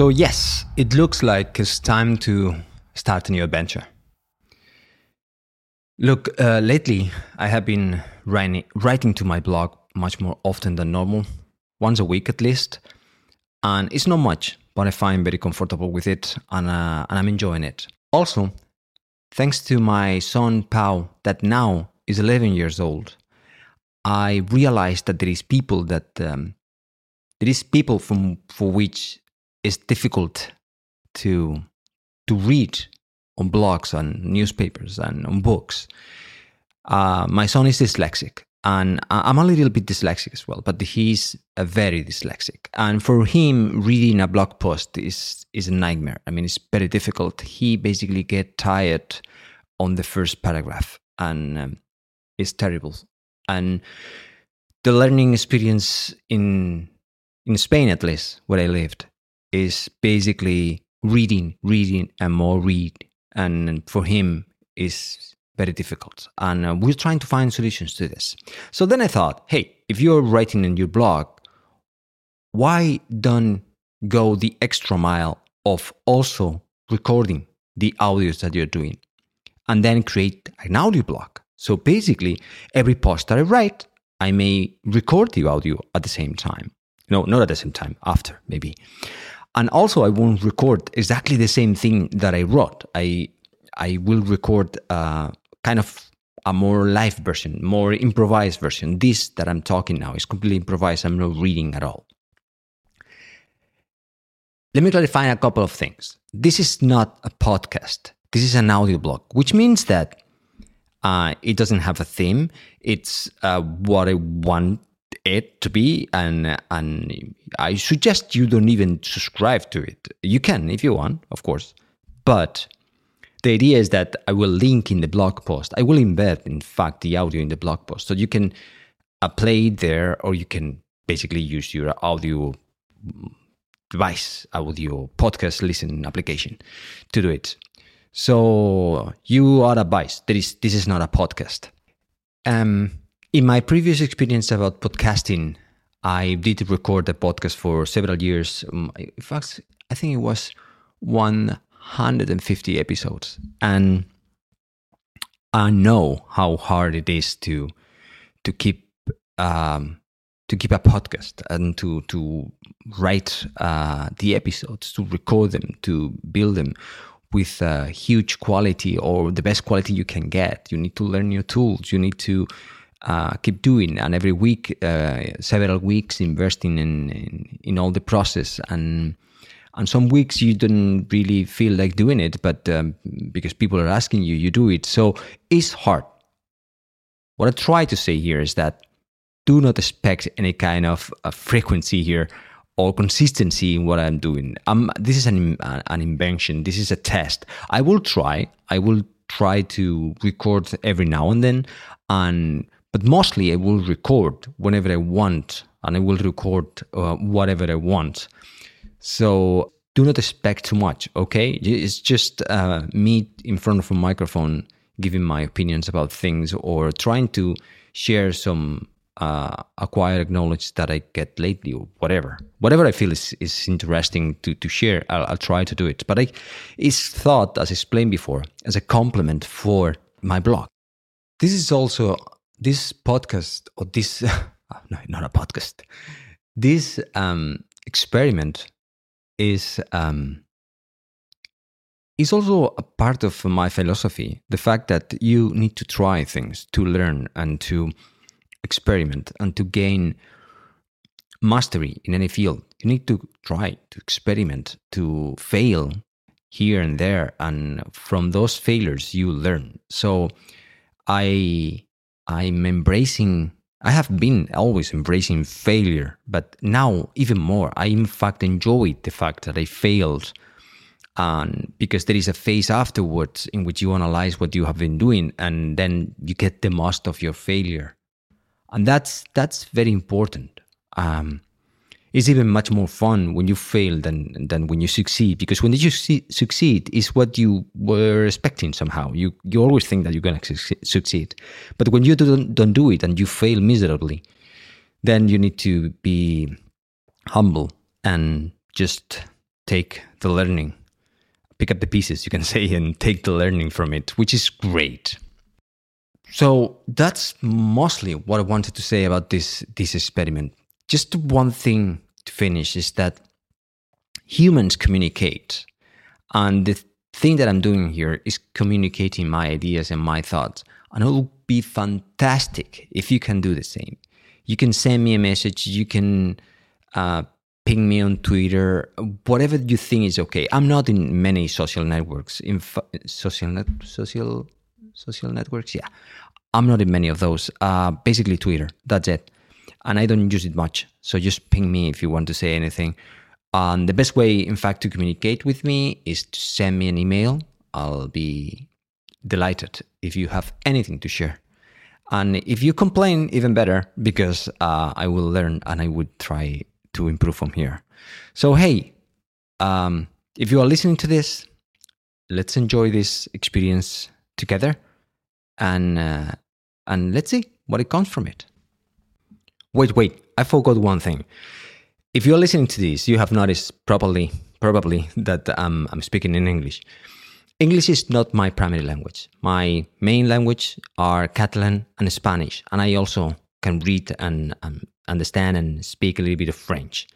So, yes, it looks like it's time to start a new adventure. Look, uh, lately I have been writing, to my blog much more often than normal, once a week at least. And it's not much, but I find very comfortable with it and, uh, and I'm enjoying it. Also, thanks to my son Pau, that now is 11 years old, I realized that there is people that um, there is people from for which it's difficult to to read on blogs and newspapers and on books. Uh, my son is dyslexic, and I'm a little bit dyslexic as well, but he's very dyslexic. And for him, reading a blog post is is a nightmare. I mean, it's very difficult. He basically get tired on the first paragraph, and um, it's terrible. And the learning experience in in Spain, at least where I lived, is basically reading, reading, and more read. And for him, is very difficult. And uh, we're trying to find solutions to this. So then I thought, hey, if you're writing in your blog, why don't go the extra mile of also recording the audios that you're doing and then create an audio blog? So basically, every post that I write, I may record the audio at the same time. No, not at the same time, after maybe. And also, I won't record exactly the same thing that I wrote. I I will record uh, kind of a more live version, more improvised version. This that I'm talking now is completely improvised. I'm not reading at all. Let me clarify a couple of things. This is not a podcast. This is an audio blog, which means that uh, it doesn't have a theme. It's uh, what I want it to be and and I suggest you don't even subscribe to it. You can if you want, of course. But the idea is that I will link in the blog post. I will embed, in fact, the audio in the blog post. So you can play it there or you can basically use your audio device, audio podcast listening application to do it. So you are advised. There is this is not a podcast. Um in my previous experience about podcasting, I did record a podcast for several years. Um, in fact, I think it was 150 episodes. And I know how hard it is to to keep um, to keep a podcast and to to write uh, the episodes, to record them, to build them with uh, huge quality or the best quality you can get. You need to learn new tools. You need to uh, keep doing. And every week uh, several weeks investing in, in, in all the process. And and some weeks you don't really feel like doing it but um, because people are asking you you do it. So it's hard. What i try to say here is that do not expect any kind of uh, frequency here or consistency in what i'm doing. Um, this is an, an invention. This is a test. I will try. I will try to record every now and then. And but mostly I will record whenever I want and I will record uh, whatever I want. So do not expect too much, okay? It's just uh, me in front of a microphone giving my opinions about things or trying to share some uh, acquired knowledge that I get lately or whatever. Whatever I feel is, is interesting to, to share, I'll, I'll try to do it. But I, it's thought, as explained before, as a complement for my blog. This is also this podcast or this oh, no not a podcast. This um, experiment is um, is also a part of my philosophy the fact that you need to try things to learn and to experiment and to gain mastery in any field. You need to try to experiment to fail here and there and from those failures you learn. So i I'm embracing, I have been always embracing failure, but now even more, I in fact enjoy the fact that I failed. And because there is a phase afterwards in which you analyze what you have been doing and then you get the most of your failure. And that's that's very important. Um, it's even much more fun when you fail than than when you succeed because when you su- succeed is what you were expecting somehow you you always think that you're going to su- succeed but when you don't don't do it and you fail miserably then you need to be humble and just take the learning, pick up the pieces, you can say, and take the learning from it, which is great. So that's mostly what I wanted to say about this this experiment. Just one thing to finish is that humans communicate, and the thing that I'm doing here is communicating my ideas and my thoughts. And it will be fantastic if you can do the same. You can send me a message. You can uh, ping me on Twitter, whatever you think is okay. I'm not in many social networks, in social net, social social networks. Yeah, I'm not in many of those. Uh, basically, Twitter. That's it, and I don't use it much. So just ping me if you want to say anything. And the best way, in fact, to communicate with me is to send me an email. I'll be delighted if you have anything to share. And if you complain, even better, because uh, I will learn and I would try to improve from here. So, hey, um, if you are listening to this, let's enjoy this experience together and, uh, and let's see what it comes from it. Wait, wait, I forgot one thing. If you're listening to this, you have noticed probably, probably that um, I'm speaking in English. English is not my primary language. My main language are Catalan and Spanish, and I also can read and um, understand and speak a little bit of French.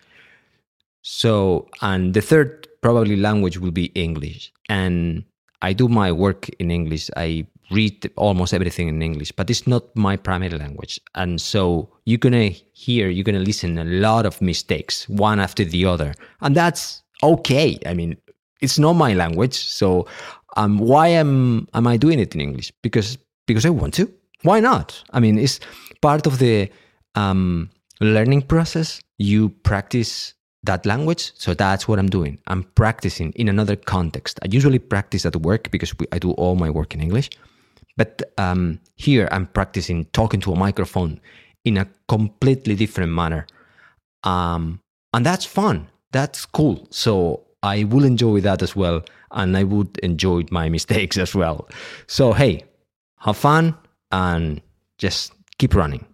So, and the third probably language will be English. And I do my work in English. I read almost everything in English, but it's not my primary language. And so you're going to hear, you're going to listen a lot of mistakes, one after the other. And that's okay. I mean, it's not my language. So um, why am am I doing it in English? Because because I want to. Why not? I mean, it's part of the um, learning process. You practice that language, so that's what I'm doing. I'm practicing in another context. I usually practice at work because we, I do all my work in English, but um, here I'm practicing talking to a microphone in a completely different manner, um, and that's fun. That's cool. So I will enjoy that as well. And I would enjoy my mistakes as well. So, hey, have fun and just keep running.